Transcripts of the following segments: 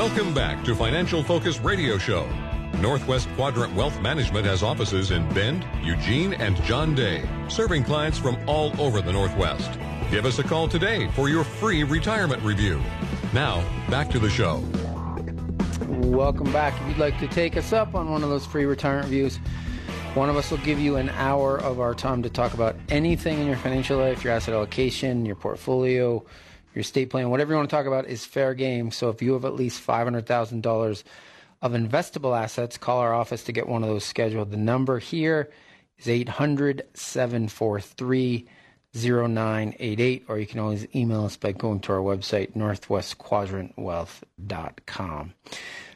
Welcome back to Financial Focus Radio Show. Northwest Quadrant Wealth Management has offices in Bend, Eugene, and John Day, serving clients from all over the Northwest. Give us a call today for your free retirement review. Now, back to the show. Welcome back. If you'd like to take us up on one of those free retirement reviews, one of us will give you an hour of our time to talk about anything in your financial life, your asset allocation, your portfolio, your estate plan, whatever you want to talk about is fair game. So if you have at least $500,000 of investable assets, call our office to get one of those scheduled. The number here is 800 743 0988, or you can always email us by going to our website, northwestquadrantwealth.com.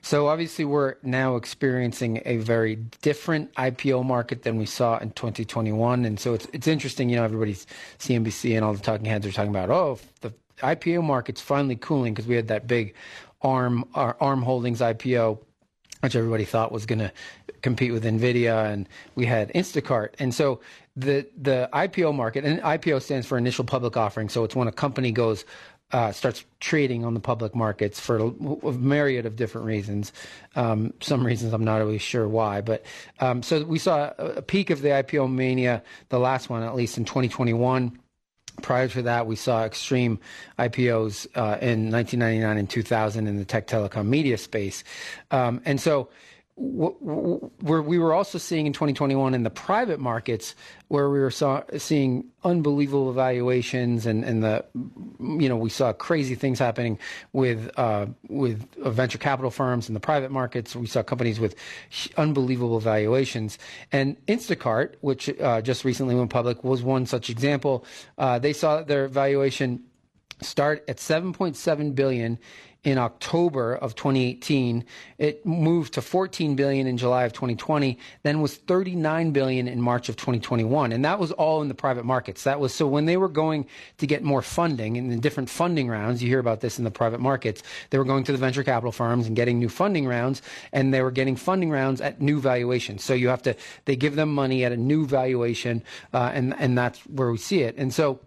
So obviously, we're now experiencing a very different IPO market than we saw in 2021, and so it's it's interesting. You know, everybody's CNBC and all the talking heads are talking about, oh, the IPO market's finally cooling because we had that big ARM ARM Holdings IPO, which everybody thought was going to compete with Nvidia, and we had Instacart, and so the the IPO market and IPO stands for initial public offering. So it's when a company goes uh, starts trading on the public markets for a, a myriad of different reasons. Um, some reasons I'm not really sure why, but um, so we saw a peak of the IPO mania, the last one at least in 2021 Prior to that, we saw extreme IPOs uh, in 1999 and 2000 in the tech telecom media space. Um, and so where we were also seeing in 2021 in the private markets where we were saw, seeing unbelievable valuations and, and the you know we saw crazy things happening with uh, with venture capital firms in the private markets. We saw companies with unbelievable valuations. And Instacart which uh, just recently went public was one such example. Uh, they saw their valuation start at 7.7 billion in October of 2018. It moved to 14 billion in July of 2020, then was 39 billion in March of 2021, and that was all in the private markets. That was so when they were going to get more funding in the different funding rounds, you hear about this in the private markets. They were going to the venture capital firms and getting new funding rounds, and they were getting funding rounds at new valuations. So you have to they give them money at a new valuation, uh, and and that's where we see it. And so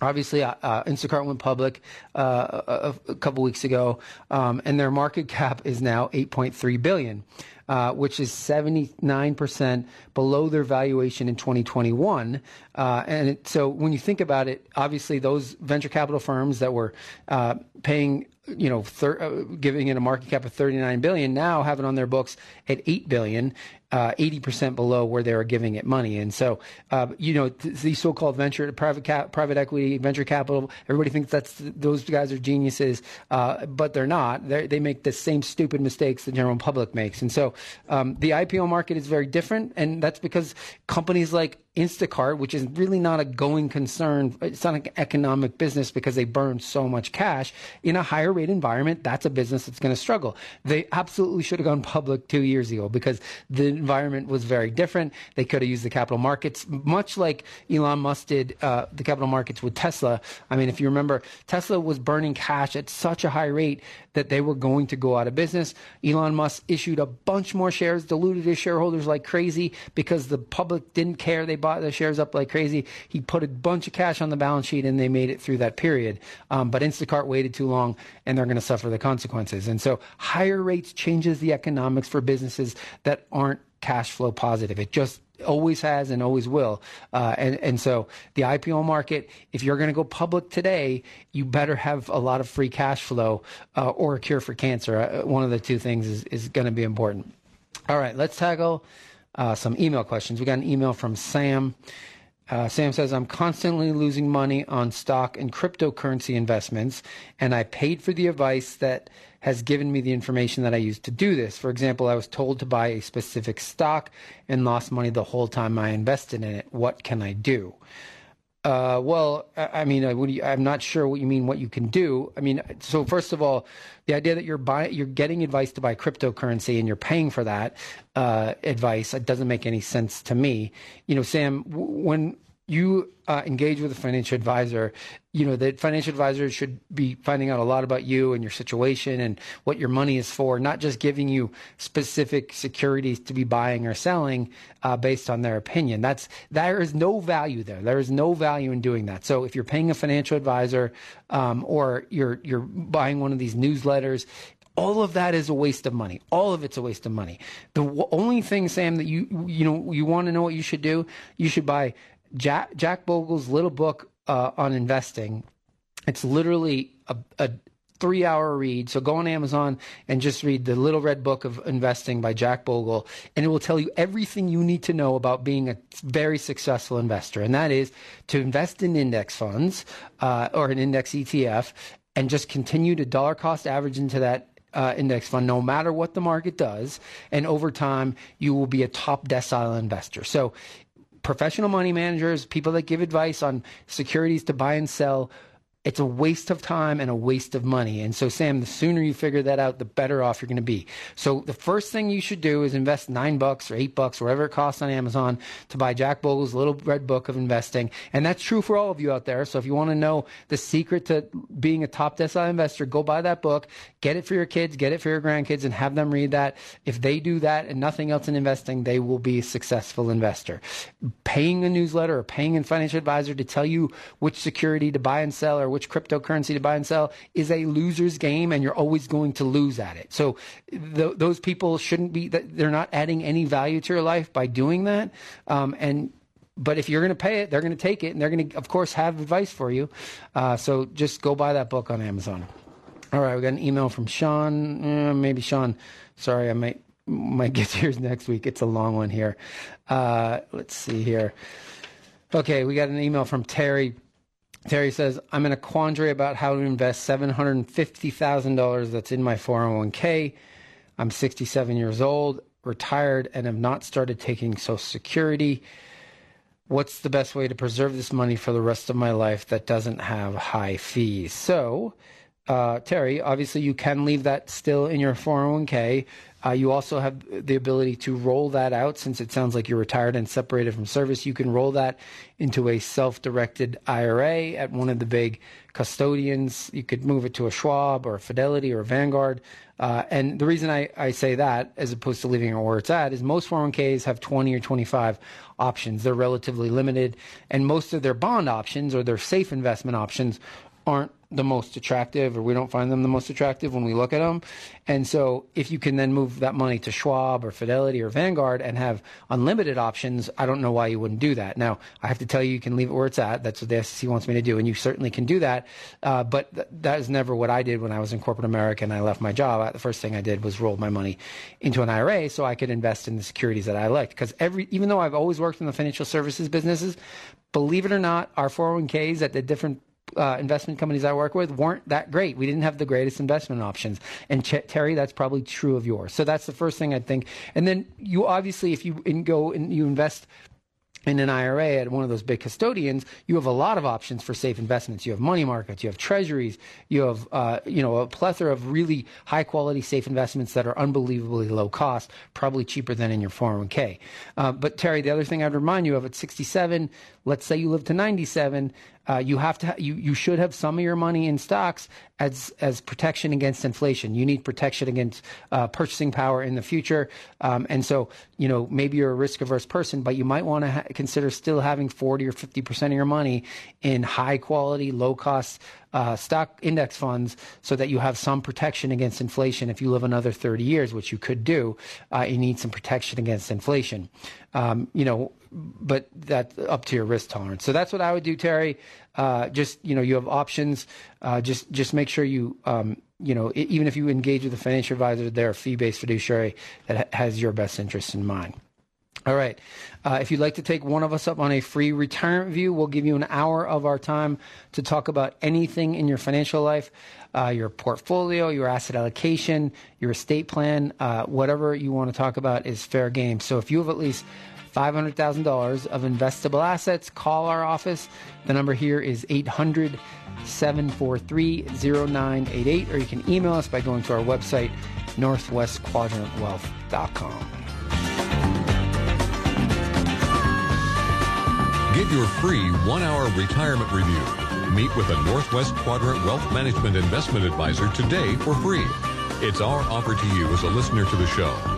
Obviously, uh, uh, Instacart went public uh, a, a, couple weeks ago, um, and their market cap is now 8.3 billion, uh, which is 79 percent below their valuation in 2021. Uh, and it, so, when you think about it, obviously those venture capital firms that were uh, paying you know, thir- uh, giving it a market cap of 39 billion, now have it on their books at 8 billion, uh, 80% below where they were giving it money. And so, uh, you know, th- these so-called venture, private cap, private equity, venture capital, everybody thinks that's those guys are geniuses, uh, but they're not. They're, they make the same stupid mistakes the general public makes. And so, um, the IPO market is very different, and that's because companies like Instacart, which is really not a going concern, it's not an economic business because they burn so much cash. In a higher rate environment, that's a business that's going to struggle. They absolutely should have gone public two years ago because the environment was very different. They could have used the capital markets, much like Elon Musk did uh, the capital markets with Tesla. I mean, if you remember, Tesla was burning cash at such a high rate that they were going to go out of business. Elon Musk issued a bunch more shares, diluted his shareholders like crazy because the public didn't care. They bought the shares up like crazy. He put a bunch of cash on the balance sheet and they made it through that period. Um, but Instacart waited too long and they're going to suffer the consequences. And so higher rates changes the economics for businesses that aren't cash flow positive. It just always has and always will. Uh, and, and so the IPO market, if you're going to go public today, you better have a lot of free cash flow uh, or a cure for cancer. Uh, one of the two things is, is going to be important. All right, let's tackle uh, some email questions. We got an email from Sam. Uh, Sam says, I'm constantly losing money on stock and cryptocurrency investments, and I paid for the advice that has given me the information that I used to do this. For example, I was told to buy a specific stock and lost money the whole time I invested in it. What can I do? Uh, well, I, mean, I, you, I'm not sure what you mean. What you can do. I mean, so first of all, the idea that you're buying, you're getting advice to buy cryptocurrency, and you're paying for that uh, advice, it doesn't make any sense to me. You know, Sam, when you uh, engage with a financial advisor, you know that financial advisors should be finding out a lot about you and your situation and what your money is for, not just giving you specific securities to be buying or selling uh, based on their opinion. That's there is no value there. There is no value in doing that. So if you're paying a financial advisor um, or you're you're buying one of these newsletters, all of that is a waste of money. All of it's a waste of money. The w- only thing, Sam, that you you know you want to know what you should do, you should buy Jack, Jack Bogle's little book uh, on investing. It's literally a, a three hour read. So go on Amazon and just read the Little Red Book of Investing by Jack Bogle, and it will tell you everything you need to know about being a very successful investor. And that is to invest in index funds uh, or an index ETF and just continue to dollar cost average into that. Uh, index fund, no matter what the market does, and over time you will be a top decile investor. So, professional money managers, people that give advice on securities to buy and sell, it's a waste of time and a waste of money. And so, Sam, the sooner you figure that out, the better off you're going to be. So, the first thing you should do is invest nine bucks or eight bucks, whatever it costs on Amazon, to buy Jack Bogle's little red book of investing. And that's true for all of you out there. So, if you want to know the secret to being a top decile investor, go buy that book, get it for your kids, get it for your grandkids, and have them read that. If they do that and nothing else in investing, they will be a successful investor. Paying a newsletter or paying a financial advisor to tell you which security to buy and sell or which cryptocurrency to buy and sell is a loser's game and you're always going to lose at it. So th- those people shouldn't be, they're not adding any value to your life by doing that. Um, and but if you're going to pay it, they're going to take it, and they're going to, of course, have advice for you. Uh, so just go buy that book on Amazon. All right, we got an email from Sean. Eh, maybe Sean. Sorry, I might might get to yours next week. It's a long one here. Uh, let's see here. Okay, we got an email from Terry. Terry says, I'm in a quandary about how to invest $750,000 that's in my 401k. I'm 67 years old, retired, and have not started taking Social Security. What's the best way to preserve this money for the rest of my life that doesn't have high fees? So, uh, Terry, obviously you can leave that still in your 401k. Uh, you also have the ability to roll that out since it sounds like you're retired and separated from service. You can roll that into a self directed IRA at one of the big custodians. You could move it to a Schwab or a Fidelity or a Vanguard. Uh, and the reason I, I say that, as opposed to leaving it where it's at, is most 401ks have 20 or 25 options. They're relatively limited. And most of their bond options or their safe investment options aren't the most attractive or we don't find them the most attractive when we look at them. And so if you can then move that money to Schwab or Fidelity or Vanguard and have unlimited options, I don't know why you wouldn't do that. Now, I have to tell you, you can leave it where it's at. That's what the SEC wants me to do. And you certainly can do that. Uh, but th- that is never what I did when I was in corporate America and I left my job. I, the first thing I did was roll my money into an IRA so I could invest in the securities that I liked. Because every, even though I've always worked in the financial services businesses, believe it or not, our 401ks at the different uh, investment companies I work with weren't that great. We didn't have the greatest investment options. And Ch- Terry, that's probably true of yours. So that's the first thing I think. And then you obviously, if you in, go and you invest in an IRA at one of those big custodians, you have a lot of options for safe investments. You have money markets, you have treasuries, you have uh, you know a plethora of really high quality safe investments that are unbelievably low cost, probably cheaper than in your 401k. Uh, but Terry, the other thing I'd remind you of at 67, let's say you live to 97, uh, you have to you you should have some of your money in stocks as as protection against inflation. You need protection against uh, purchasing power in the future, um, and so you know maybe you're a risk averse person, but you might want to ha- consider still having 40 or 50 percent of your money in high quality, low cost uh, stock index funds so that you have some protection against inflation. If you live another 30 years, which you could do, uh, you need some protection against inflation. Um, you know, but that's up to your risk tolerance. So that's what I would do, Terry. Uh, just you know, you have options. Uh, just just make sure you um, you know, even if you engage with a financial advisor, they're a fee-based fiduciary that has your best interests in mind. All right. Uh, if you'd like to take one of us up on a free retirement view, we'll give you an hour of our time to talk about anything in your financial life, uh, your portfolio, your asset allocation, your estate plan, uh, whatever you want to talk about is fair game. So if you have at least $500,000 of investable assets, call our office. The number here is 800 743 0988, or you can email us by going to our website, northwestquadrantwealth.com. Get your free one hour retirement review. Meet with a Northwest Quadrant Wealth Management Investment Advisor today for free. It's our offer to you as a listener to the show.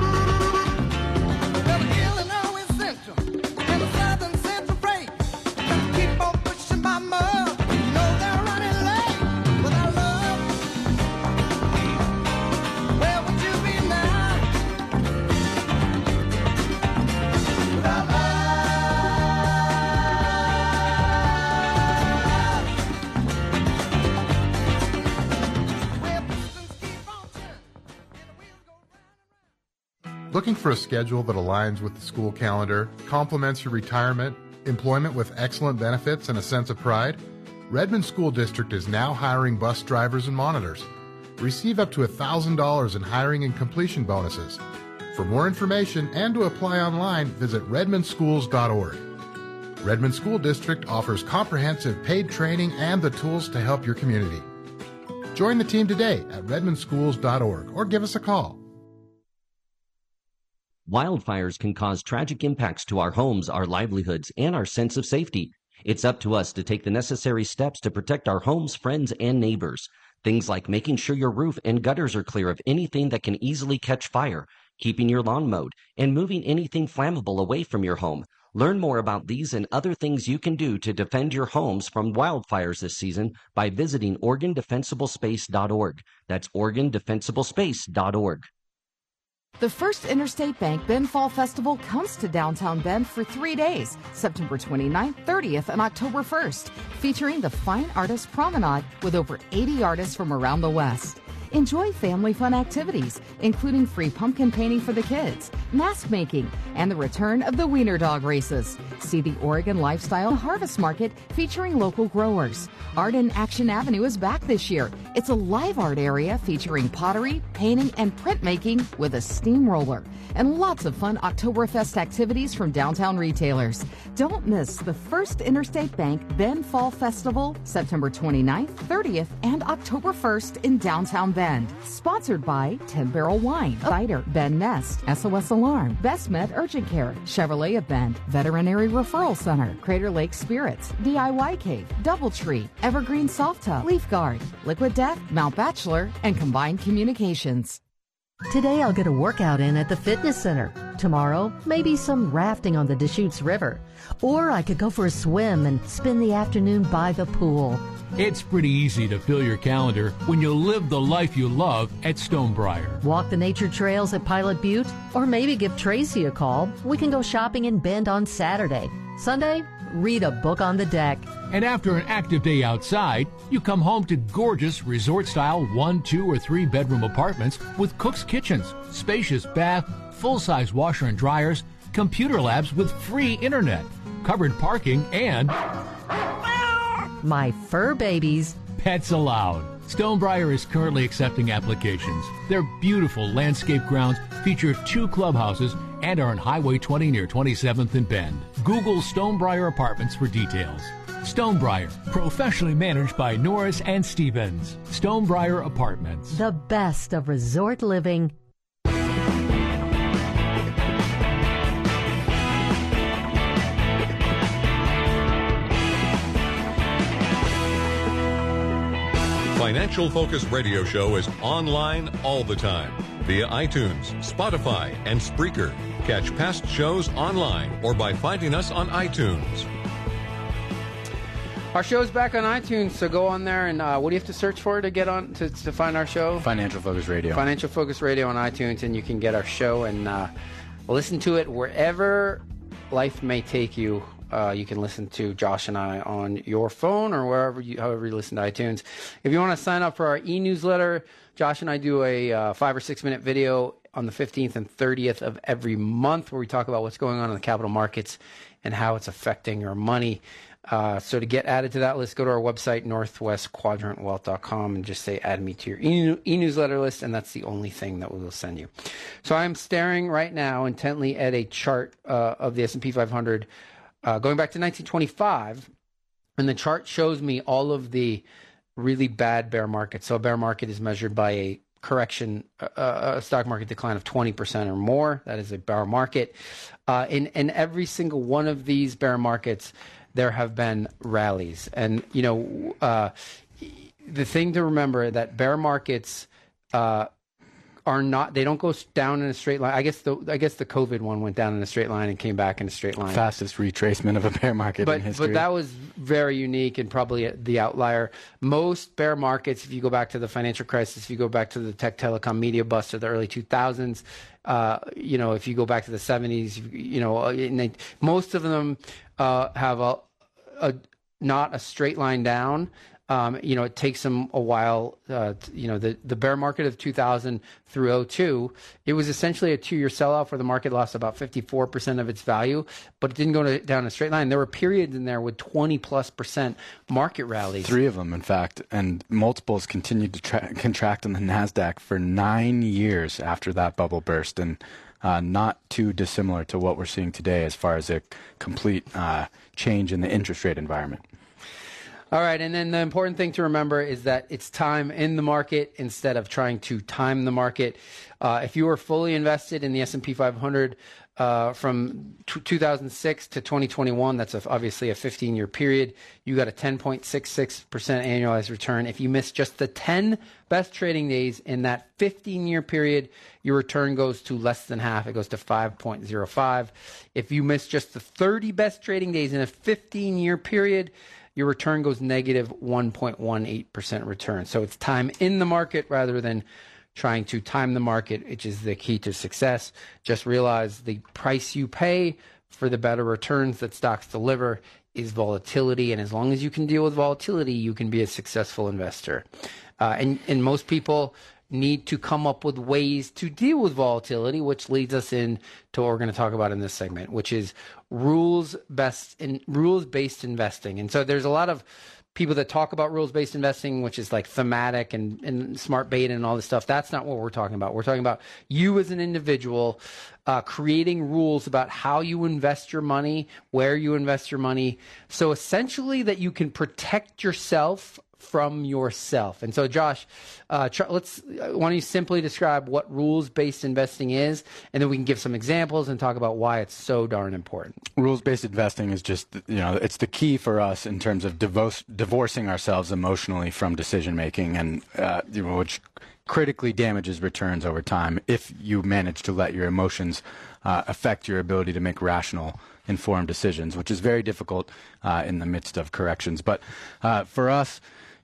For a schedule that aligns with the school calendar, complements your retirement, employment with excellent benefits, and a sense of pride? Redmond School District is now hiring bus drivers and monitors. Receive up to $1,000 in hiring and completion bonuses. For more information and to apply online, visit redmondschools.org. Redmond School District offers comprehensive paid training and the tools to help your community. Join the team today at redmondschools.org or give us a call. Wildfires can cause tragic impacts to our homes, our livelihoods, and our sense of safety. It's up to us to take the necessary steps to protect our homes, friends, and neighbors. Things like making sure your roof and gutters are clear of anything that can easily catch fire, keeping your lawn mowed, and moving anything flammable away from your home. Learn more about these and other things you can do to defend your homes from wildfires this season by visiting OregonDefensibleSpace.org. That's OregonDefensibleSpace.org. The first Interstate Bank Bend Fall Festival comes to downtown Bend for three days, September 29th, 30th, and October 1st, featuring the Fine Artist Promenade with over 80 artists from around the West. Enjoy family fun activities, including free pumpkin painting for the kids, mask making, and the return of the Wiener Dog races. See the Oregon Lifestyle Harvest Market featuring local growers. Art in Action Avenue is back this year. It's a live art area featuring pottery, painting, and printmaking with a steamroller. And lots of fun Oktoberfest activities from downtown retailers. Don't miss the first Interstate Bank Bend Fall Festival, September 29th, 30th, and October 1st in downtown Bend. Sponsored by 10 Barrel Wine, Cider, Ben Nest, SOS Alarm, Best Med Urgent Care, Chevrolet of Bend, Veterinary Referral Center, Crater Lake Spirits, DIY Cave, Doubletree, Evergreen Soft Tub, Leaf Guard, Liquid Death, Mount Bachelor, and Combined Communications. Today I'll get a workout in at the fitness center. Tomorrow, maybe some rafting on the Deschutes River. Or I could go for a swim and spend the afternoon by the pool. It's pretty easy to fill your calendar when you live the life you love at Stonebriar. Walk the nature trails at Pilot Butte, or maybe give Tracy a call. We can go shopping in Bend on Saturday. Sunday, read a book on the deck. And after an active day outside, you come home to gorgeous resort style one, two, or three bedroom apartments with cook's kitchens, spacious bath, full size washer and dryers, computer labs with free internet, covered parking, and my fur babies. Pets allowed. Stonebriar is currently accepting applications. Their beautiful landscape grounds feature two clubhouses and are on Highway 20 near 27th and Bend. Google Stonebriar Apartments for details. Stonebriar, professionally managed by Norris and Stevens. Stonebriar Apartments. The best of resort living Financial Focus Radio Show is online all the time via iTunes, Spotify, and Spreaker. Catch past shows online or by finding us on iTunes. Our show's back on iTunes, so go on there and uh, what do you have to search for to get on to, to find our show? Financial Focus Radio. Financial Focus Radio on iTunes, and you can get our show and uh, listen to it wherever life may take you uh, you can listen to Josh and I on your phone or wherever you, however you listen to iTunes. If you want to sign up for our e-newsletter, Josh and I do a uh, five or six minute video on the 15th and 30th of every month where we talk about what's going on in the capital markets and how it's affecting your money. Uh, so to get added to that list, go to our website, northwestquadrantwealth.com, and just say add me to your e newsletter list, and that's the only thing that we will send you. So I'm staring right now intently at a chart uh, of the S&P 500 uh, going back to 1925, and the chart shows me all of the really bad bear markets. So a bear market is measured by a correction, uh, uh, a stock market decline of 20% or more. That is a bear market. Uh, in, in every single one of these bear markets, there have been rallies. And, you know, uh, the thing to remember that bear markets uh, are not they don't go down in a straight line. I guess the I guess the COVID one went down in a straight line and came back in a straight line. Fastest retracement of a bear market but, in history. But that was very unique and probably the outlier. Most bear markets, if you go back to the financial crisis, if you go back to the tech telecom media bust of the early 2000s, uh, you know, if you go back to the 70s, you know, they, most of them uh, have a, a not a straight line down. Um, you know, it takes them a while. Uh, you know, the, the bear market of 2000 through 02, it was essentially a two year sell off where the market lost about 54% of its value, but it didn't go to, down a straight line. There were periods in there with 20 plus percent market rallies. Three of them, in fact, and multiples continued to tra- contract on the NASDAQ for nine years after that bubble burst. And uh, not too dissimilar to what we're seeing today as far as a complete uh, change in the interest rate environment. All right, and then the important thing to remember is that it's time in the market instead of trying to time the market. Uh, if you are fully invested in the S&P 500 uh, from t- 2006 to 2021, that's a, obviously a 15-year period. You got a 10.66% annualized return. If you miss just the 10 best trading days in that 15-year period, your return goes to less than half. It goes to 5.05. If you miss just the 30 best trading days in a 15-year period, your return goes negative 1.18% return. So it's time in the market rather than trying to time the market, which is the key to success. Just realize the price you pay for the better returns that stocks deliver is volatility. And as long as you can deal with volatility, you can be a successful investor. Uh, and, and most people need to come up with ways to deal with volatility, which leads us in to what we're going to talk about in this segment, which is rules best in rules based investing. And so there's a lot of people that talk about rules based investing, which is like thematic and, and smart beta and all this stuff. That's not what we're talking about. We're talking about you as an individual uh, creating rules about how you invest your money, where you invest your money. So essentially, that you can protect yourself from yourself. And so, Josh, uh, let's uh, why don't you simply describe what rules based investing is, and then we can give some examples and talk about why it's so darn important. Rules based investing is just you know it's the key for us in terms of divorce, divorcing ourselves emotionally from decision making, and uh, you know, which critically damages returns over time if you manage to let your emotions uh, affect your ability to make rational informed decisions, which is very difficult uh, in the midst of corrections. But uh, for us,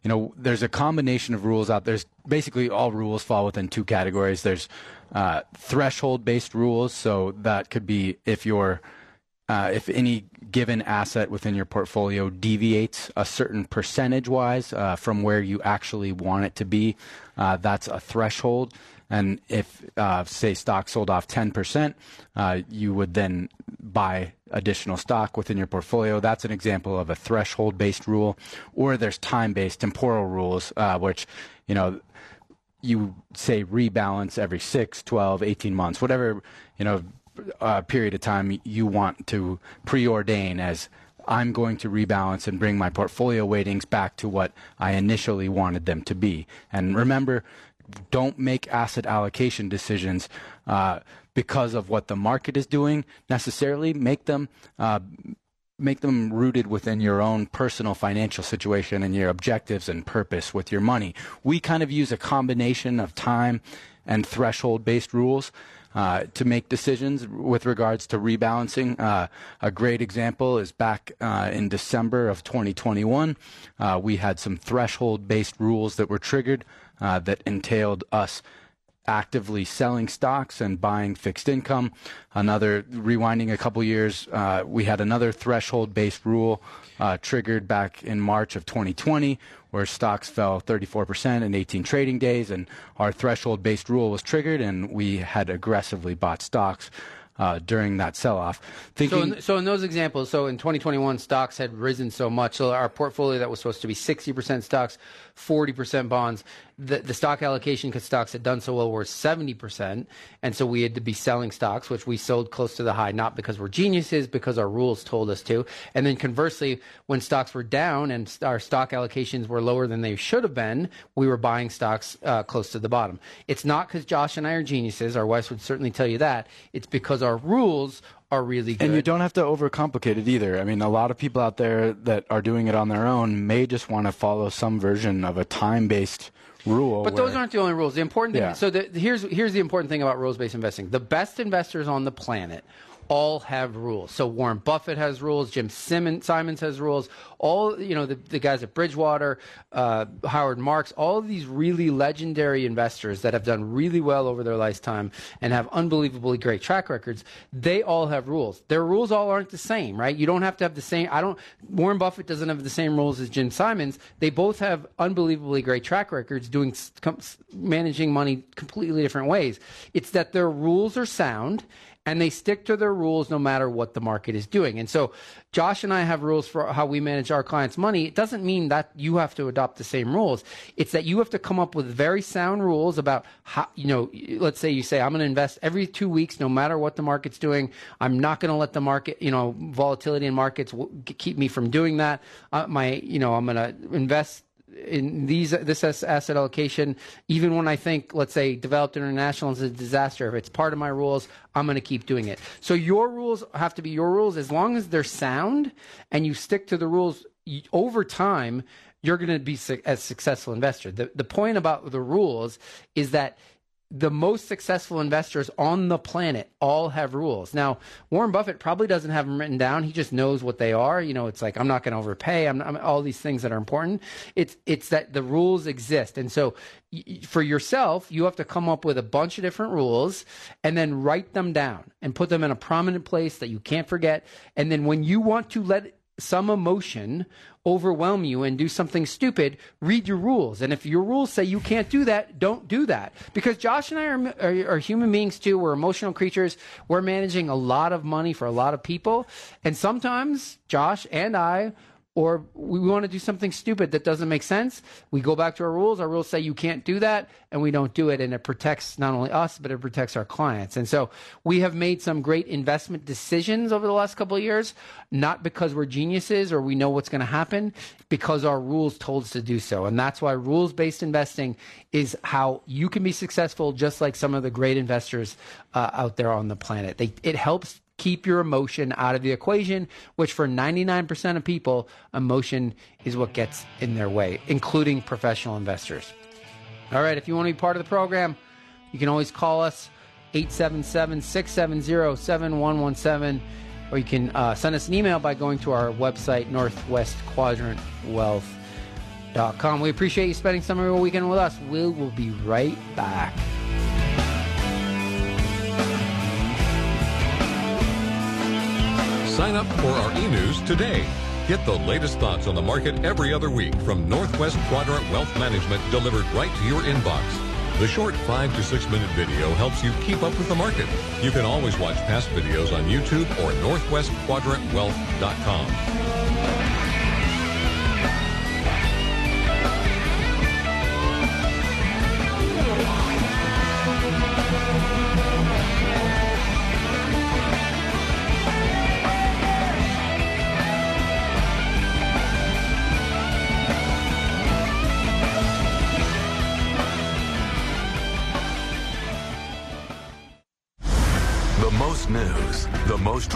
you know, there's a combination of rules out. There's basically all rules fall within two categories. There's uh, threshold-based rules, so that could be if you're uh, if any given asset within your portfolio deviates a certain percentage wise uh, from where you actually want it to be, uh, that's a threshold. And if, uh, say, stock sold off 10%, uh, you would then buy additional stock within your portfolio. That's an example of a threshold based rule. Or there's time based temporal rules, uh, which, you know, you say rebalance every 6, 12, 18 months, whatever, you know, uh, period of time you want to preordain as I'm going to rebalance and bring my portfolio weightings back to what I initially wanted them to be. And remember, don't make asset allocation decisions uh, because of what the market is doing necessarily. Make them uh, make them rooted within your own personal financial situation and your objectives and purpose with your money. We kind of use a combination of time and threshold based rules. Uh, to make decisions with regards to rebalancing. Uh, a great example is back uh, in December of 2021. Uh, we had some threshold based rules that were triggered uh, that entailed us actively selling stocks and buying fixed income. Another rewinding a couple years, uh, we had another threshold based rule uh, triggered back in March of 2020 where stocks fell 34% in 18 trading days and our threshold based rule was triggered and we had aggressively bought stocks. uh, during that sell-off. Thinking, so, in, so in those examples, so in 2021, stocks had risen so much. So our portfolio that was supposed to be 60% stocks, 40% bonds, the, the stock allocation because stocks had done so well were 70%. And so we had to be selling stocks, which we sold close to the high, not because we're geniuses, because our rules told us to. And then conversely, when stocks were down and our stock allocations were lower than they should have been, we were buying stocks uh, close to the bottom. It's not because Josh and I are geniuses. Our wives would certainly tell you that. It's because our rules are really good. And you don't have to overcomplicate it either. I mean, a lot of people out there that are doing it on their own may just want to follow some version of a time based rule. But those aren't the only rules. The important thing. Yeah. So the, here's here's the important thing about rules based investing. The best investors on the planet all have rules. So Warren Buffett has rules. Jim Simmons, Simons has rules. All you know, the, the guys at Bridgewater, uh, Howard Marks, all of these really legendary investors that have done really well over their lifetime and have unbelievably great track records. They all have rules. Their rules all aren't the same, right? You don't have to have the same. I don't. Warren Buffett doesn't have the same rules as Jim Simons. They both have unbelievably great track records doing managing money completely different ways. It's that their rules are sound and they stick to their rules no matter what the market is doing. And so Josh and I have rules for how we manage our clients' money. It doesn't mean that you have to adopt the same rules. It's that you have to come up with very sound rules about how, you know, let's say you say, I'm going to invest every two weeks, no matter what the market's doing. I'm not going to let the market, you know, volatility in markets keep me from doing that. Uh, my, you know, I'm going to invest in these this asset allocation, even when I think, let's say, developed international is a disaster, if it's part of my rules, I'm going to keep doing it. So your rules have to be your rules as long as they're sound and you stick to the rules over time. You're going to be a successful investor. The the point about the rules is that the most successful investors on the planet all have rules. Now, Warren Buffett probably doesn't have them written down. He just knows what they are. You know, it's like I'm not going to overpay. I'm, I'm, all these things that are important. It's it's that the rules exist, and so y- for yourself, you have to come up with a bunch of different rules and then write them down and put them in a prominent place that you can't forget. And then when you want to let some emotion overwhelm you and do something stupid, read your rules. And if your rules say you can't do that, don't do that. Because Josh and I are, are, are, human beings too. We're emotional creatures. We're managing a lot of money for a lot of people. And sometimes Josh and I or we want to do something stupid that doesn't make sense, we go back to our rules. Our rules say you can't do that, and we don't do it. And it protects not only us, but it protects our clients. And so we have made some great investment decisions over the last couple of years, not because we're geniuses or we know what's going to happen, because our rules told us to do so. And that's why rules based investing is how you can be successful, just like some of the great investors uh, out there on the planet. They, it helps keep your emotion out of the equation, which for 99% of people, emotion is what gets in their way, including professional investors. All right, if you want to be part of the program, you can always call us 877 670 7117, or you can uh, send us an email by going to our website, northwestquadrantwealth.com. We appreciate you spending some of your weekend with us. We will be right back. Sign up for our e-news today. Get the latest thoughts on the market every other week from Northwest Quadrant Wealth Management delivered right to your inbox. The short five to six minute video helps you keep up with the market. You can always watch past videos on YouTube or northwestquadrantwealth.com.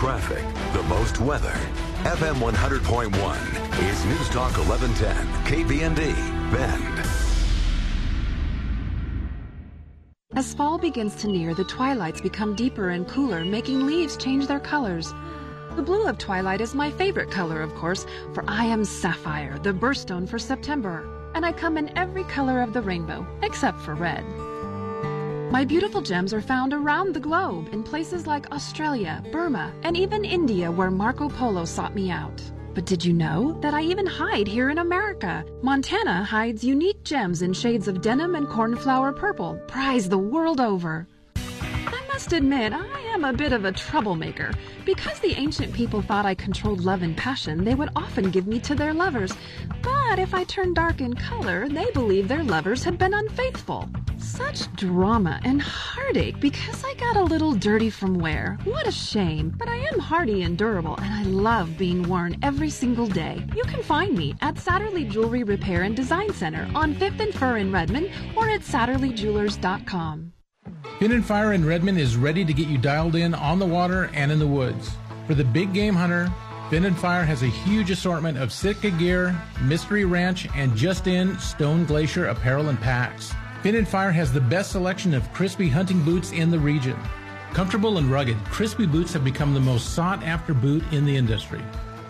traffic, the most weather. FM 100.1 is News Talk 1110, KBND, Bend. As fall begins to near, the twilights become deeper and cooler, making leaves change their colors. The blue of twilight is my favorite color, of course, for I am sapphire, the birthstone for September, and I come in every color of the rainbow, except for red. My beautiful gems are found around the globe in places like Australia, Burma, and even India where Marco Polo sought me out. But did you know that I even hide here in America? Montana hides unique gems in shades of denim and cornflower purple, prized the world over I must admit, I am a bit of a troublemaker. Because the ancient people thought I controlled love and passion, they would often give me to their lovers. But if I turned dark in color, they believed their lovers had been unfaithful. Such drama and heartache because I got a little dirty from wear. What a shame. But I am hardy and durable, and I love being worn every single day. You can find me at Satterley Jewelry Repair and Design Center on 5th and Fir in Redmond or at SatterleyJewelers.com. Fin and Fire in Redmond is ready to get you dialed in on the water and in the woods. For the big game hunter, Fin and Fire has a huge assortment of Sitka gear, Mystery Ranch, and just in Stone Glacier apparel and packs. Fin and Fire has the best selection of Crispi hunting boots in the region. Comfortable and rugged, Crispi boots have become the most sought after boot in the industry.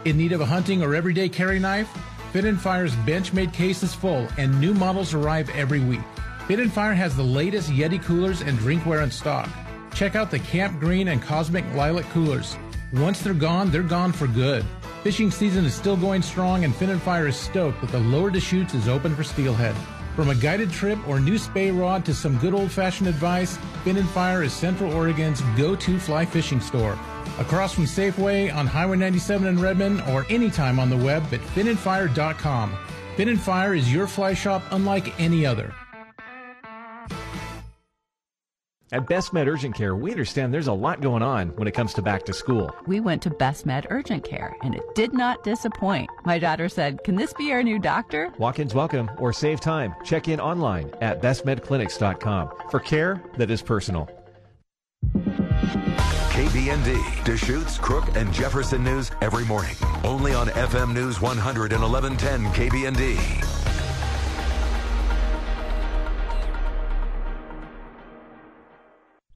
In need of a hunting or everyday carry knife? And Fire's Benchmade case is full and new models arrive every week. And Fire has the latest Yeti coolers and drinkware in stock. Check out the Camp Green and Cosmic Lilac coolers. Once they're gone, they're gone for good. Fishing season is still going strong and and Fire is stoked that the lower Deschutes is open for steelhead. From a guided trip or new spey rod to some good old fashioned advice, Fin and Fire is Central Oregon's go to fly fishing store. Across from Safeway on Highway 97 in Redmond or anytime on the web at finandfire.com. Fin and Fire is your fly shop unlike any other. At Best Med Urgent Care, we understand there's a lot going on when it comes to back to school. We went to Best Med Urgent Care, and it did not disappoint. My daughter said, Can this be our new doctor? Walk ins welcome or save time. Check in online at bestmedclinics.com for care that is personal. KBND, Deschutes, Crook, and Jefferson News every morning. Only on FM News 100 and 1110 KBND.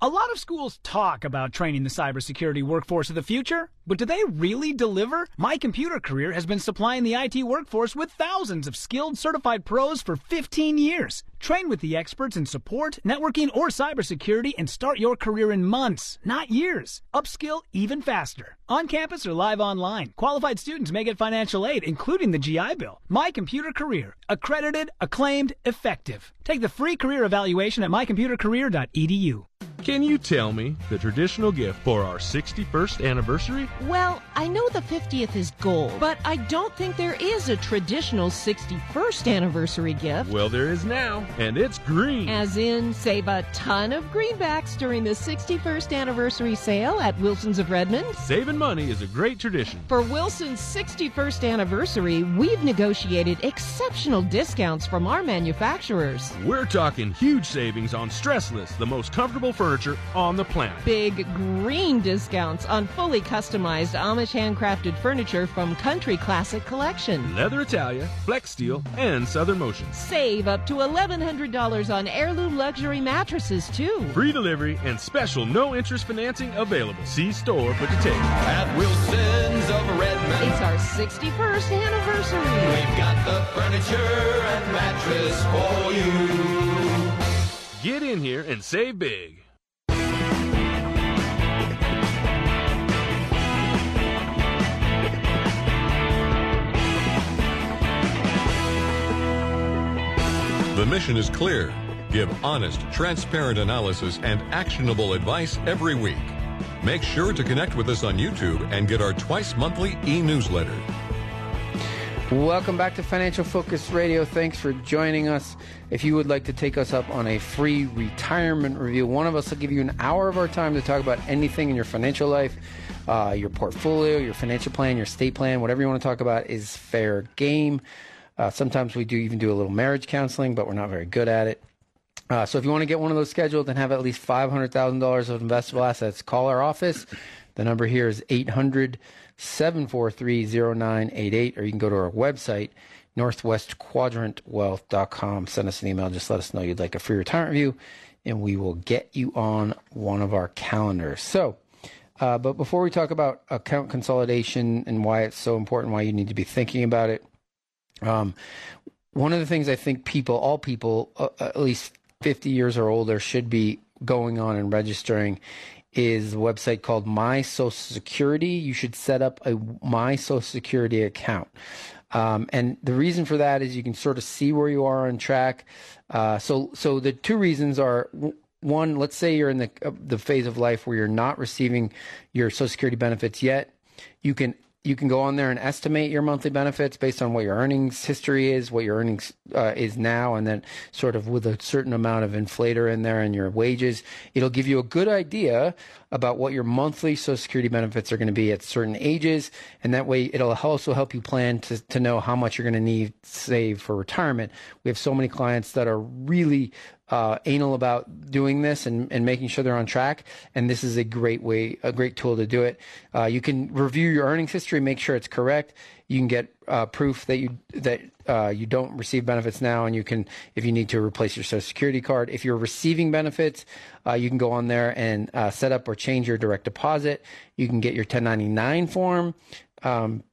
A lot of schools talk about training the cybersecurity workforce of the future, but do they really deliver? My Computer Career has been supplying the IT workforce with thousands of skilled certified pros for 15 years. Train with the experts in support, networking, or cybersecurity and start your career in months, not years. Upskill even faster. On campus or live online, qualified students may get financial aid, including the GI Bill. My Computer Career. Accredited, acclaimed, effective. Take the free career evaluation at mycomputercareer.edu. Can you tell me the traditional gift for our 61st anniversary? Well, I know the 50th is gold, but I don't think there is a traditional 61st anniversary gift. Well, there is now, and it's green. As in, save a ton of greenbacks during the 61st anniversary sale at Wilson's of Redmond. Saving money is a great tradition. For Wilson's 61st anniversary, we've negotiated exceptional discounts from our manufacturers. We're talking huge savings on Stressless, the most comfortable furniture on the planet. Big green discounts on fully customized Amish handcrafted furniture from Country Classic Collection. Leather Italia, Flexsteel, and Southern Motion. Save up to $1,100 on heirloom luxury mattresses, too. Free delivery and special no interest financing available. See store for details. At Wilson's of Redmond. It's our 61st anniversary. We've got the furniture and mattress for you. Get in here and save big. The mission is clear. Give honest, transparent analysis and actionable advice every week. Make sure to connect with us on YouTube and get our twice monthly e-newsletter. Welcome back to Financial Focus Radio. Thanks for joining us. If you would like to take us up on a free retirement review, one of us will give you an hour of our time to talk about anything in your financial life, uh, your portfolio, your financial plan, your state plan, whatever you want to talk about is fair game. Uh, sometimes we do even do a little marriage counseling, but we're not very good at it. Uh, so if you want to get one of those scheduled and have at least $500,000 of investable assets, call our office. The number here is 800 743 0988, or you can go to our website, northwestquadrantwealth.com. Send us an email. Just let us know you'd like a free retirement review, and we will get you on one of our calendars. So, uh, but before we talk about account consolidation and why it's so important, why you need to be thinking about it, um, one of the things I think people, all people, uh, at least 50 years or older, should be going on and registering is a website called My Social Security. You should set up a My Social Security account. Um, and the reason for that is you can sort of see where you are on track. Uh, so, so the two reasons are one, let's say you're in the uh, the phase of life where you're not receiving your Social Security benefits yet, you can you can go on there and estimate your monthly benefits based on what your earnings history is, what your earnings uh, is now, and then sort of with a certain amount of inflator in there and your wages. It'll give you a good idea about what your monthly Social Security benefits are going to be at certain ages, and that way it'll also help you plan to, to know how much you're going to need to save for retirement. We have so many clients that are really uh, anal about doing this and, and making sure they're on track. And this is a great way, a great tool to do it. Uh, you can review your earnings history, make sure it's correct. You can get uh, proof that you that uh, you don't receive benefits now, and you can, if you need to, replace your Social Security card. If you're receiving benefits, uh, you can go on there and uh, set up or change your direct deposit. You can get your 1099 form. Um,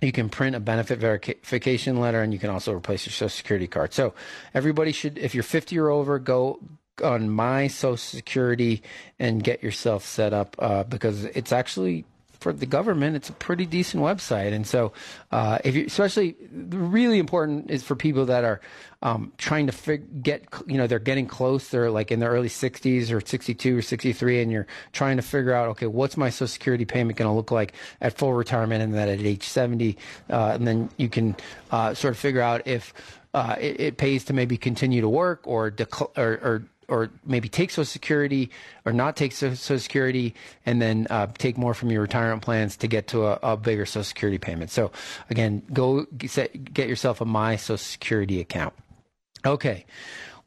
you can print a benefit verification letter and you can also replace your social security card. So everybody should, if you're 50 or over, go on my social security and get yourself set up uh, because it's actually for the government, it's a pretty decent website. And so, uh, if you, especially really important is for people that are um, trying to fig- get, you know, they're getting close. They're like in their early 60s or 62 or 63, and you're trying to figure out, okay, what's my Social Security payment going to look like at full retirement and then at age 70, uh, and then you can uh, sort of figure out if uh, it, it, pays to maybe continue to work or, or, or or maybe take Social Security or not take Social Security and then uh, take more from your retirement plans to get to a, a bigger Social Security payment. So again, go get, get yourself a My Social Security account. Okay,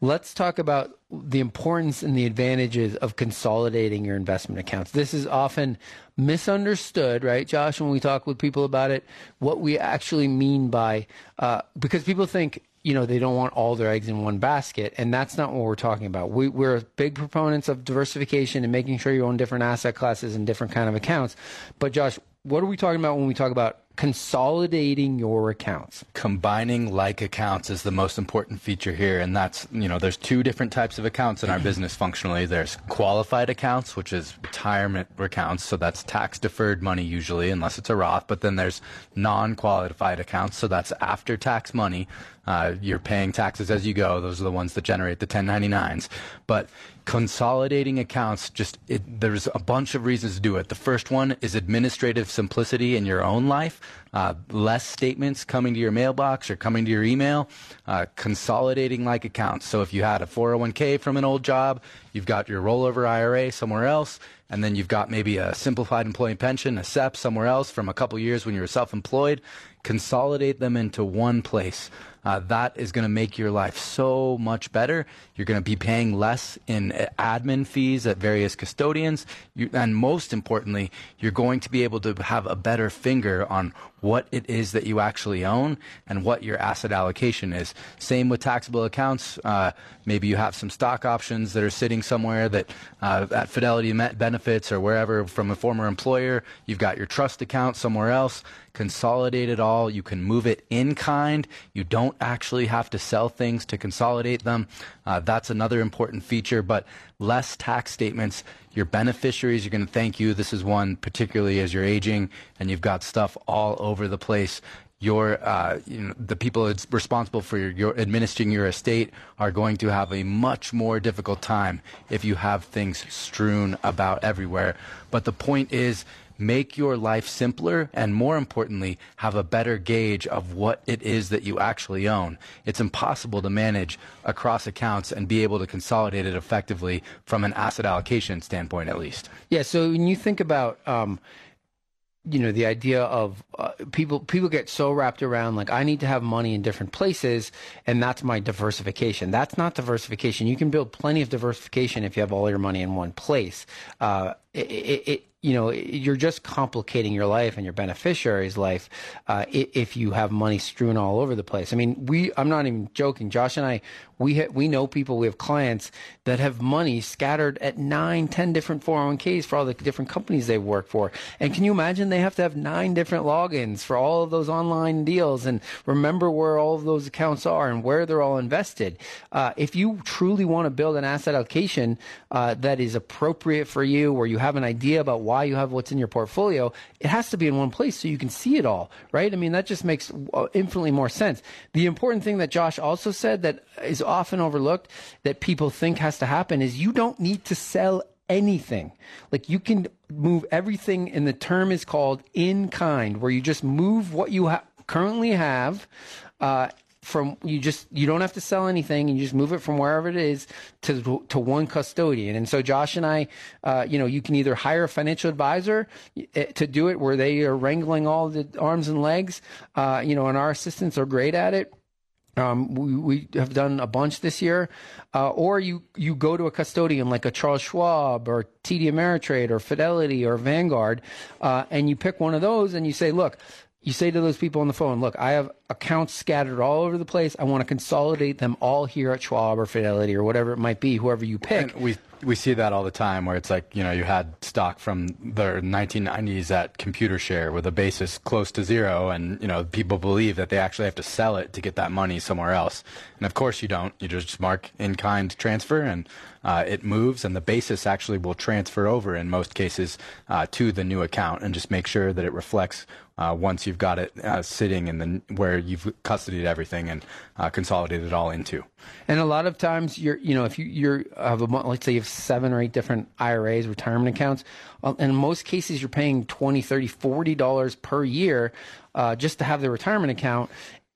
let's talk about the importance and the advantages of consolidating your investment accounts. This is often misunderstood, right, Josh, when we talk with people about it, what we actually mean by, uh, because people think you know they don't want all their eggs in one basket. And that's not what we're talking about. We, we're big proponents of diversification and making sure you own different asset classes and different kind of accounts. But josh what are we talking about when we talk about consolidating your accounts. Combining like accounts is the most important feature here. And that's, you know, there's two different types of accounts in our business functionally. There's qualified accounts, which is retirement accounts. So that's tax deferred money usually, unless it's a Roth. But then there's non qualified accounts. So that's after tax money. Uh, you're paying taxes as you go. Those are the ones that generate the 1099s. But consolidating accounts just it, there's a bunch of reasons to do it. The first one is administrative simplicity in your own life uh, less statements coming to your mailbox or coming to your email uh, consolidating like accounts so if you had a 401k from an old job you've got your rollover ira somewhere else and then you've got maybe a simplified employee pension a sep somewhere else from a couple years when you were self-employed consolidate them into one place uh, that is going to make your life so much better. You're going to be paying less in uh, admin fees at various custodians. You, and most importantly, you're going to be able to have a better finger on what it is that you actually own and what your asset allocation is. Same with taxable accounts. Uh, maybe you have some stock options that are sitting somewhere that uh, at Fidelity Benefits or wherever from a former employer. You've got your trust account somewhere else. Consolidate it all. You can move it in kind. You don't actually have to sell things to consolidate them. Uh, that's another important feature, but less tax statements your beneficiaries are going to thank you. This is one particularly as you're aging and you've got stuff all over the place. Your, uh, you know, the people that's responsible for your, your, administering your estate are going to have a much more difficult time if you have things strewn about everywhere. But the point is, make your life simpler, and more importantly, have a better gauge of what it is that you actually own. It's impossible to manage across accounts and be able to consolidate it effectively from an asset allocation standpoint, at least. Yeah. So when you think about, um, you know the idea of uh, people people get so wrapped around like I need to have money in different places and that's my diversification. That's not diversification. You can build plenty of diversification if you have all your money in one place. Uh, it, it, you know, you're just complicating your life and your beneficiary's life uh, if you have money strewn all over the place. I mean, we, I'm not even joking. Josh and I, we, ha- we know people, we have clients that have money scattered at nine, ten different 401ks for all the different companies they work for. And can you imagine they have to have nine different logins for all of those online deals and remember where all of those accounts are and where they're all invested? Uh, if you truly want to build an asset allocation uh, that is appropriate for you, where you have an idea about why you have what's in your portfolio, it has to be in one place so you can see it all, right? I mean, that just makes uh, infinitely more sense. The important thing that Josh also said that is often overlooked that people think has to happen is you don't need to sell anything. Like you can move everything, and the term is called in kind, where you just move what you ha- currently have. Uh, from you just you don't have to sell anything and you just move it from wherever it is to to one custodian and so josh and i uh, you know you can either hire a financial advisor eh, to do it where they are wrangling all the arms and legs uh, you know and our assistants are great at it um, we, we have done a bunch this year, uh, or you you go to a custodian like a Charles Schwab or TD Ameritrade or Fidelity or Vanguard, uh, and you pick one of those and you say, look, you say to those people on the phone, look, I have accounts scattered all over the place. I want to consolidate them all here at Schwab or Fidelity or whatever it might be, whoever you pick. And we we see that all the time where it's like, you know, you had stock from the 1990s at Computershare with a basis close to zero and, you know, people believe that they actually have to sell it to get that money somewhere else. And of course you don't. You just mark in kind transfer and uh, it moves and the basis actually will transfer over in most cases uh, to the new account and just make sure that it reflects uh, once you've got it uh, sitting in the where you've custodied everything and uh, consolidated it all into. And a lot of times, you're you know if you you're have a let's say you have seven or eight different IRAs, retirement accounts, uh, in most cases you're paying 20 30 40 dollars per year uh, just to have the retirement account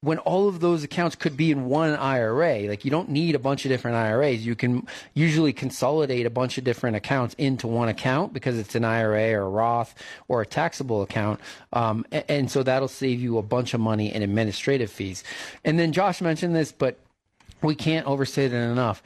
when all of those accounts could be in one IRA. Like you don't need a bunch of different IRAs. You can usually consolidate a bunch of different accounts into one account because it's an IRA or a Roth or a taxable account. Um, and, and so that'll save you a bunch of money in administrative fees. And then Josh mentioned this, but we can't overstate it enough.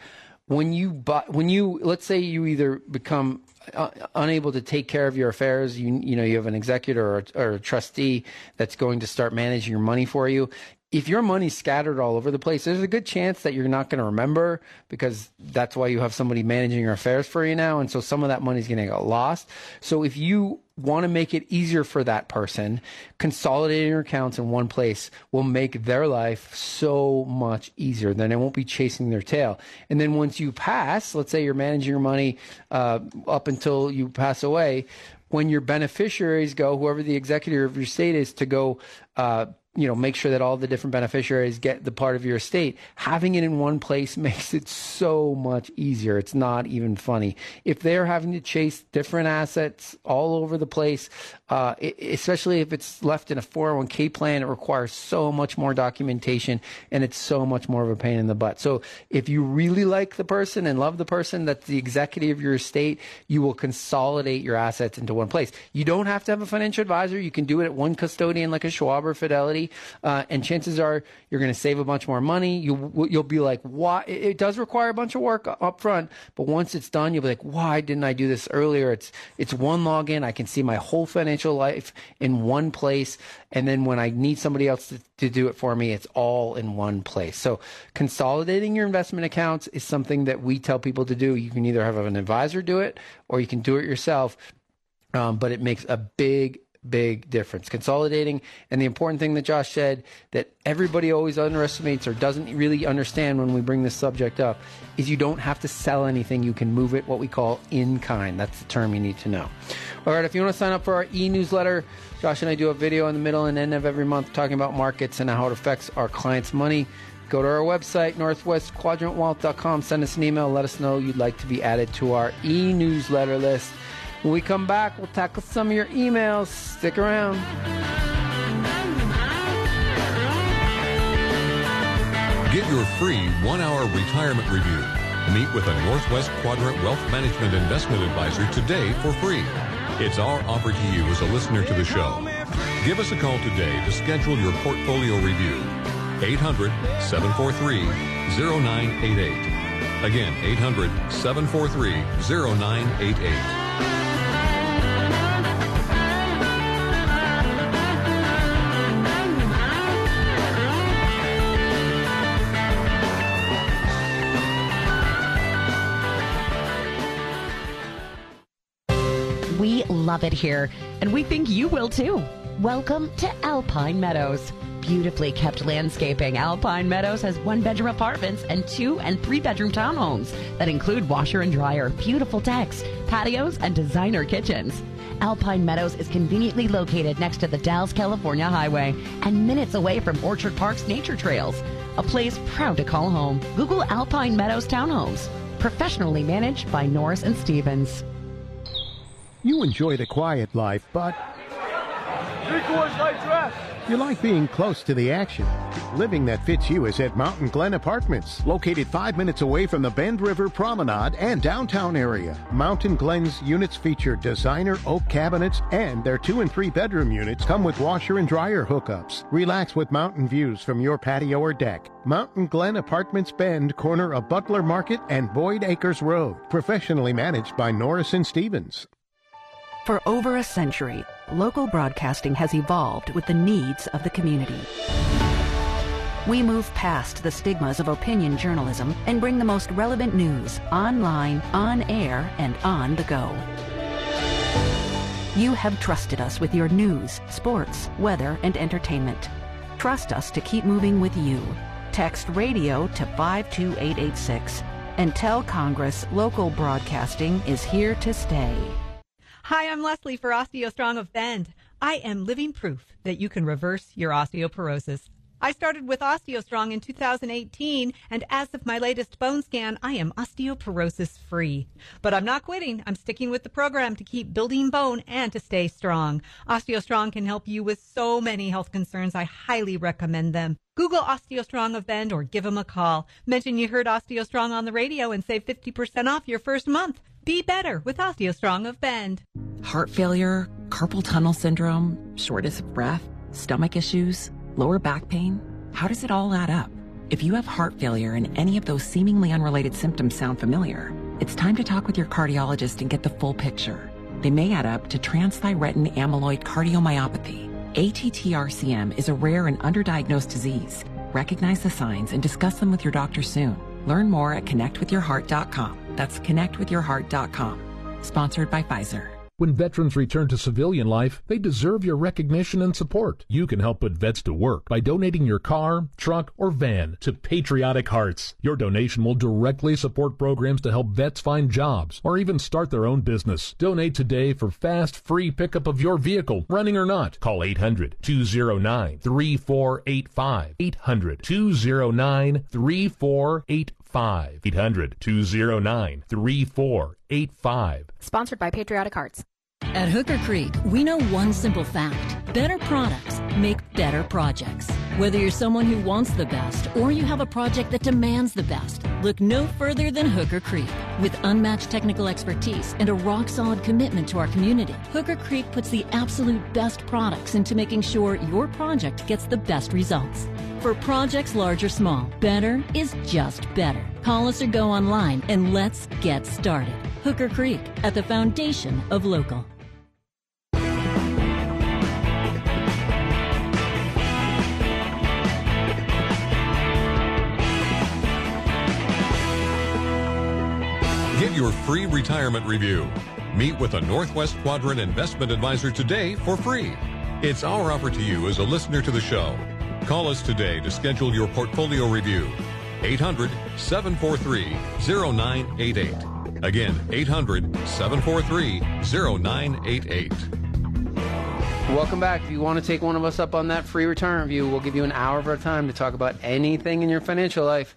When you buy, when you let's say you either become uh, unable to take care of your affairs, you you know you have an executor or, or a trustee that's going to start managing your money for you if your money's scattered all over the place, there's a good chance that you're not going to remember because that's why you have somebody managing your affairs for you now. And so some of that money is going to get lost. So if you want to make it easier for that person, consolidating your accounts in one place will make their life so much easier. Then it won't be chasing their tail. And then once you pass, let's say you're managing your money uh, up until you pass away, when your beneficiaries go, whoever the executor of your state is, to go uh, you know, make sure that all the different beneficiaries get the part of your estate. Having it in one place makes it so much easier. It's not even funny. If they're having to chase different assets all over the place, uh, especially if it's left in a 401k plan, it requires so much more documentation and it's so much more of a pain in the butt. So if you really like the person and love the person that's the executive of your estate, you will consolidate your assets into one place. You don't have to have a financial advisor. You can do it at one custodian like a Schwab or Fidelity uh, and chances are you're going to save a bunch more money. You you'll be like, why? It does require a bunch of work up front, but once it's done, you'll be like, why didn't I do this earlier? It's it's one login. I can see my whole financial life in one place, and then when I need somebody else to, to do it for me, it's all in one place. So consolidating your investment accounts is something that we tell people to do. You can either have an advisor do it, or you can do it yourself. Um, but it makes a big big difference. Consolidating, and the important thing that Josh said that everybody always underestimates or doesn't really understand when we bring this subject up is you don't have to sell anything. You can move it what we call in kind. That's the term you need to know. All right, if you want to sign up for our e newsletter, Josh and I do a video in the middle and end of every month talking about markets and how it affects our clients' money. Go to our website, northwestquadrantwealth.com. Send us an email. Let us know you'd like to be added to our e newsletter list. When we come back, we'll tackle some of your emails. Stick around. Get your free one hour retirement review. Meet with a Northwest Quadrant Wealth Management Investment Advisor today for free. It's our offer to you as a listener to the show. Give us a call today to schedule your portfolio review. 800 743 0988. Again, 800 743 0988. Love it here, and we think you will too. Welcome to Alpine Meadows. Beautifully kept landscaping, Alpine Meadows has one bedroom apartments and two and three bedroom townhomes that include washer and dryer, beautiful decks, patios, and designer kitchens. Alpine Meadows is conveniently located next to the Dalles, California highway and minutes away from Orchard Park's nature trails. a place proud to call home. Google Alpine Meadows Townhomes, professionally managed by Norris and Stevens. You enjoy the quiet life, but Three quarters light dress. you like being close to the action. Living that fits you is at Mountain Glen Apartments, located five minutes away from the Bend River Promenade and downtown area. Mountain Glen's units feature designer oak cabinets, and their two and three bedroom units come with washer and dryer hookups. Relax with mountain views from your patio or deck. Mountain Glen Apartments Bend, corner of Butler Market and Boyd Acres Road. Professionally managed by Norris and Stevens. For over a century, local broadcasting has evolved with the needs of the community. We move past the stigmas of opinion journalism and bring the most relevant news online, on air, and on the go. You have trusted us with your news, sports, weather, and entertainment. Trust us to keep moving with you. Text radio to 52886 and tell Congress local broadcasting is here to stay. Hi, I'm Leslie for OsteoStrong of Bend. I am living proof that you can reverse your osteoporosis. I started with OsteoStrong in 2018, and as of my latest bone scan, I am osteoporosis free. But I'm not quitting. I'm sticking with the program to keep building bone and to stay strong. OsteoStrong can help you with so many health concerns. I highly recommend them. Google OsteoStrong of Bend or give them a call. Mention you heard OsteoStrong on the radio and save 50% off your first month. Be better with OsteoStrong of Bend. Heart failure, carpal tunnel syndrome, shortness of breath, stomach issues, lower back pain. How does it all add up? If you have heart failure and any of those seemingly unrelated symptoms sound familiar, it's time to talk with your cardiologist and get the full picture. They may add up to transthyretin amyloid cardiomyopathy. ATTRCM is a rare and underdiagnosed disease. Recognize the signs and discuss them with your doctor soon. Learn more at connectwithyourheart.com. That's connectwithyourheart.com. Sponsored by Pfizer. When veterans return to civilian life, they deserve your recognition and support. You can help put vets to work by donating your car, truck, or van to Patriotic Hearts. Your donation will directly support programs to help vets find jobs or even start their own business. Donate today for fast, free pickup of your vehicle, running or not. Call 800 209 3485. 800 209 3485. 800 209 3485. Sponsored by Patriotic Hearts. At Hooker Creek, we know one simple fact better products make better projects. Whether you're someone who wants the best or you have a project that demands the best, look no further than Hooker Creek. With unmatched technical expertise and a rock solid commitment to our community, Hooker Creek puts the absolute best products into making sure your project gets the best results. For projects large or small, better is just better. Call us or go online and let's get started. Hooker Creek at the foundation of local. Get your free retirement review. Meet with a Northwest Quadrant investment advisor today for free. It's our offer to you as a listener to the show. Call us today to schedule your portfolio review. 800 743 0988. Again, 800 743 0988. Welcome back. If you want to take one of us up on that free return review, we'll give you an hour of our time to talk about anything in your financial life.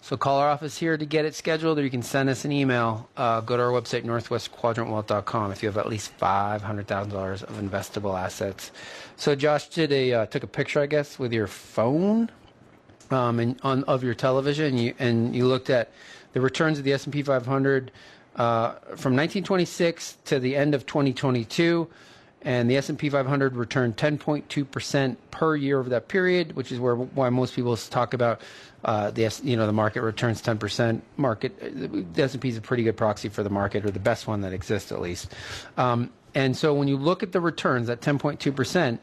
So call our office here to get it scheduled, or you can send us an email. Uh, go to our website, northwestquadrantwealth.com, if you have at least $500,000 of investable assets. So Josh did a uh, took a picture, I guess, with your phone um, and on of your television, and you, and you looked at the returns of the S&P 500 uh, from 1926 to the end of 2022 and the S&P 500 returned 10.2% per year over that period, which is where why most people talk about uh, the you know the market returns 10%. Market the S&P is a pretty good proxy for the market, or the best one that exists at least. Um, and so when you look at the returns at 10.2%,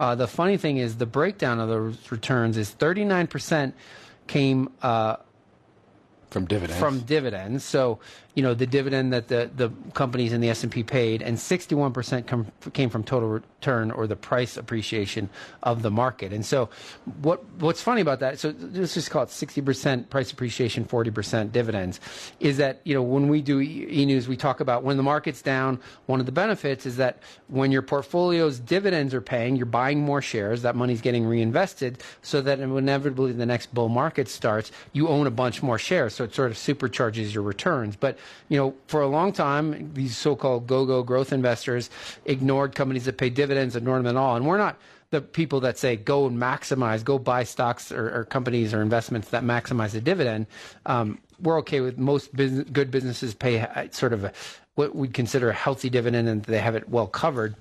uh, the funny thing is the breakdown of those returns is 39% came uh, from dividends. From dividends. So, you know, the dividend that the, the companies in the S&P paid, and 61% come, came from total return or the price appreciation of the market. And so what what's funny about that, so let's just call it 60% price appreciation, 40% dividends, is that, you know, when we do e-news, we talk about when the market's down, one of the benefits is that when your portfolio's dividends are paying, you're buying more shares, that money's getting reinvested so that inevitably the next bull market starts, you own a bunch more shares so it sort of supercharges your returns. But you know, for a long time, these so-called go-go growth investors ignored companies that pay dividends, ignored them at all. And we're not the people that say go and maximize, go buy stocks or, or companies or investments that maximize the dividend. Um, we're okay with most business, good businesses pay sort of a, what we'd consider a healthy dividend and they have it well covered.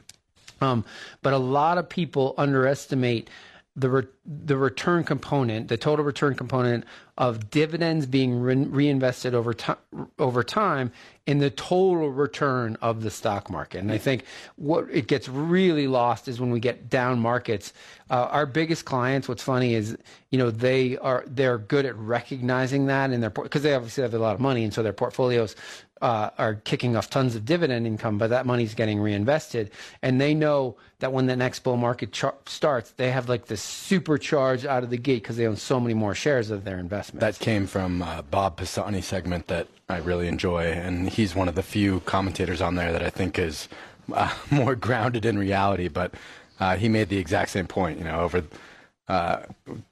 Um, but a lot of people underestimate the re- the return component, the total return component of dividends being re- reinvested over time over time in the total return of the stock market. And I think what it gets really lost is when we get down markets. Uh, our biggest clients, what's funny is, you know, they are they're good at recognizing that in their because they obviously have a lot of money, and so their portfolios uh, are kicking off tons of dividend income, but that money's getting reinvested. And they know that when the next bull market char- starts, they have like this supercharge out of the gate because they own so many more shares of their investment. That came from uh, Bob Pisani segment that I really enjoy, and he's one of the few commentators on there that I think is uh, more grounded in reality. But uh, he made the exact same point. You know, over uh,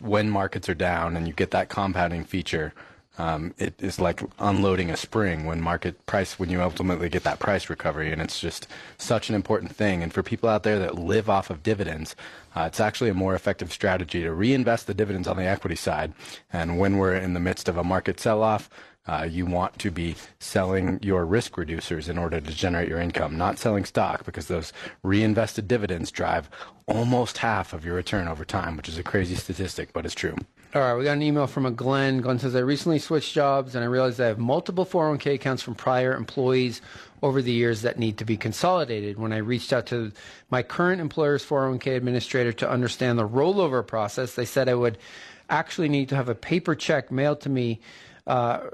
when markets are down and you get that compounding feature um, it is like unloading a spring when market price when you ultimately get that price recovery. And it's just such an important thing. And for people out there that live off of dividends uh, it's actually a more effective strategy to reinvest the dividends on the equity side. And when we're in the midst of a market sell-off uh, you want to be selling your risk reducers in order to generate your income, not selling stock because those reinvested dividends drive almost half of your return over time, which is a crazy statistic, but it's true. All right, we got an email from a Glenn. Glenn says, I recently switched jobs and I realized I have multiple 401k accounts from prior employees over the years that need to be consolidated. When I reached out to my current employer's 401k administrator to understand the rollover process, they said I would actually need to have a paper check mailed to me uh,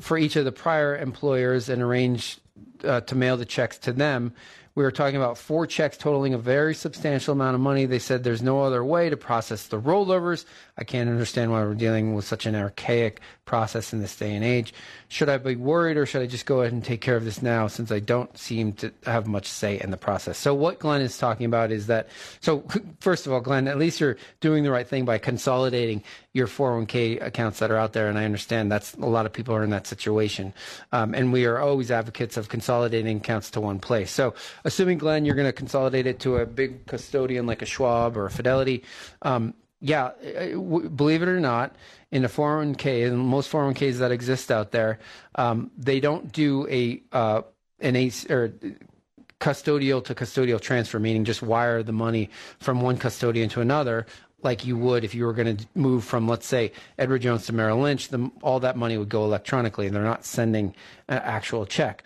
for each of the prior employers and arrange uh, to mail the checks to them we were talking about four checks totaling a very substantial amount of money. They said there's no other way to process the rollovers. I can't understand why we're dealing with such an archaic process in this day and age. Should I be worried or should I just go ahead and take care of this now since I don't seem to have much say in the process? So, what Glenn is talking about is that, so first of all, Glenn, at least you're doing the right thing by consolidating your 401k accounts that are out there. And I understand that's a lot of people are in that situation. Um, and we are always advocates of consolidating accounts to one place. So, assuming, Glenn, you're going to consolidate it to a big custodian like a Schwab or a Fidelity, um, yeah, uh, believe it or not, in a 401k, and most 401ks that exist out there, um, they don't do a uh, an a or custodial to custodial transfer, meaning just wire the money from one custodian to another, like you would if you were going to move from, let's say, Edward Jones to Merrill Lynch. The, all that money would go electronically, and they're not sending an actual check.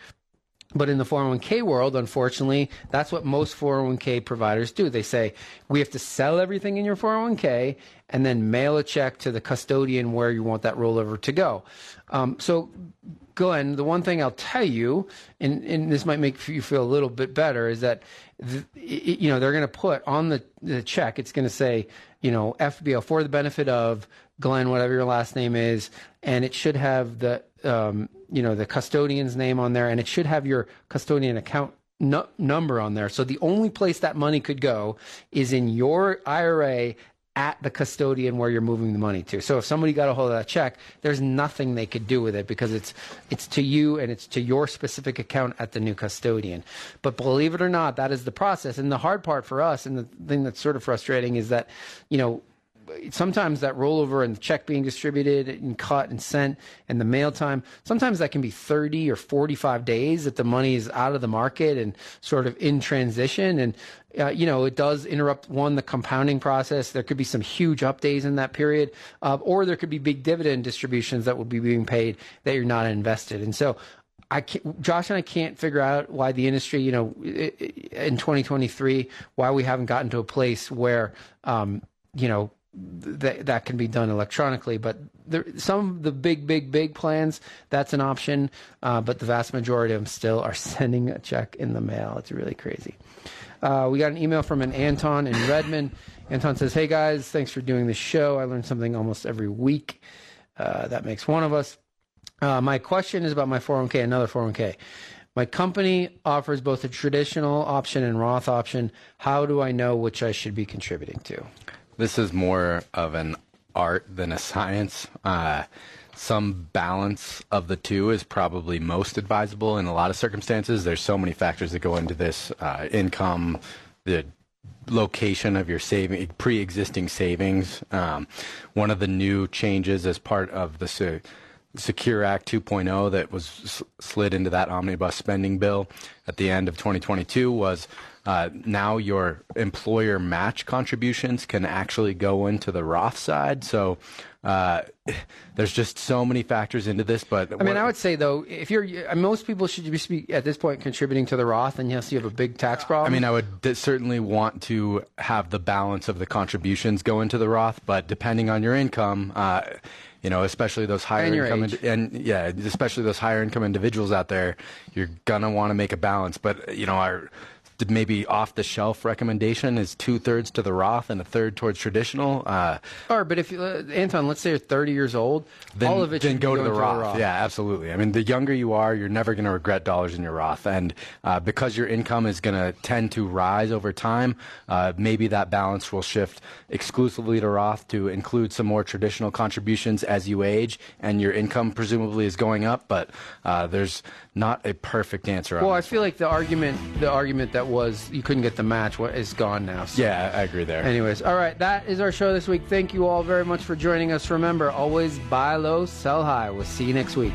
But in the 401k world, unfortunately, that's what most 401k providers do. They say, we have to sell everything in your 401k and then mail a check to the custodian where you want that rollover to go. Um, so, Glenn, the one thing I'll tell you, and, and this might make you feel a little bit better, is that, you know, they're going to put on the, the check, it's going to say, you know, FBO for the benefit of Glenn, whatever your last name is, and it should have the um, you know the custodian's name on there, and it should have your custodian account no, number on there. So the only place that money could go is in your IRA at the custodian where you're moving the money to. So if somebody got a hold of that check, there's nothing they could do with it because it's it's to you and it's to your specific account at the new custodian. But believe it or not, that is the process. And the hard part for us and the thing that's sort of frustrating is that, you know, sometimes that rollover and the check being distributed and cut and sent and the mail time, sometimes that can be 30 or 45 days that the money is out of the market and sort of in transition. And, uh, you know, it does interrupt one, the compounding process. There could be some huge up days in that period, uh, or there could be big dividend distributions that would be being paid that you're not invested. And so I Josh and I can't figure out why the industry, you know, in 2023, why we haven't gotten to a place where, um, you know, th- that can be done electronically. But there, some of the big, big, big plans, that's an option. Uh, but the vast majority of them still are sending a check in the mail. It's really crazy. Uh, we got an email from an Anton in Redmond. Anton says, Hey guys, thanks for doing the show. I learn something almost every week. Uh, that makes one of us. Uh, my question is about my 401k, another 401k. My company offers both a traditional option and Roth option. How do I know which I should be contributing to? This is more of an art than a science. Uh, some balance of the two is probably most advisable in a lot of circumstances. There's so many factors that go into this uh, income, the location of your saving, pre-existing savings. Um, one of the new changes as part of the Secure Act 2.0 that was slid into that omnibus spending bill at the end of 2022 was uh, now your employer match contributions can actually go into the Roth side. So uh, there's just so many factors into this. But I mean, I would say though, if you're most people should be at this point contributing to the Roth, and yes, you have a big tax problem. I mean, I would certainly want to have the balance of the contributions go into the Roth, but depending on your income. Uh, you know, especially those higher and income and yeah, especially those higher income individuals out there, you're gonna want to make a balance. But you know, our maybe off the shelf recommendation is two thirds to the Roth and a third towards traditional. Uh, or, but if uh, Anton, let's say you're 30 years old, then, all of it then go, to the Roth. Roth. Yeah, absolutely. I mean, the younger you are, you're never going to regret dollars in your Roth, and uh, because your income is going to tend to rise over time, uh, maybe that balance will shift exclusively to Roth to include some more traditional contributions as you age, and your income presumably is going up. But uh, there's not a perfect answer. Well, I feel like the argument, the argument that was you couldn't get the match, what is gone now. So. Yeah, I agree there. Anyways, all right, that is our show this week. Thank you all very much for joining us. Remember, always buy low, sell high. We'll see you next week.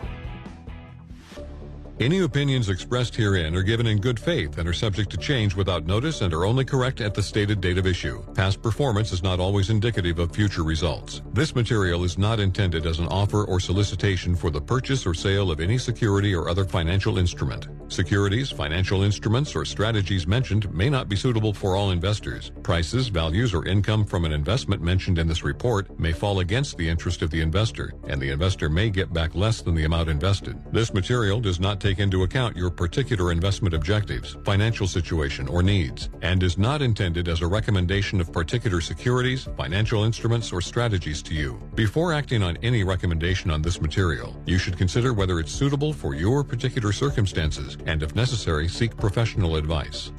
Any opinions expressed herein are given in good faith and are subject to change without notice and are only correct at the stated date of issue. Past performance is not always indicative of future results. This material is not intended as an offer or solicitation for the purchase or sale of any security or other financial instrument. Securities, financial instruments, or strategies mentioned may not be suitable for all investors. Prices, values, or income from an investment mentioned in this report may fall against the interest of the investor, and the investor may get back less than the amount invested. This material does not take into account your particular investment objectives, financial situation, or needs, and is not intended as a recommendation of particular securities, financial instruments, or strategies to you. Before acting on any recommendation on this material, you should consider whether it's suitable for your particular circumstances and, if necessary, seek professional advice.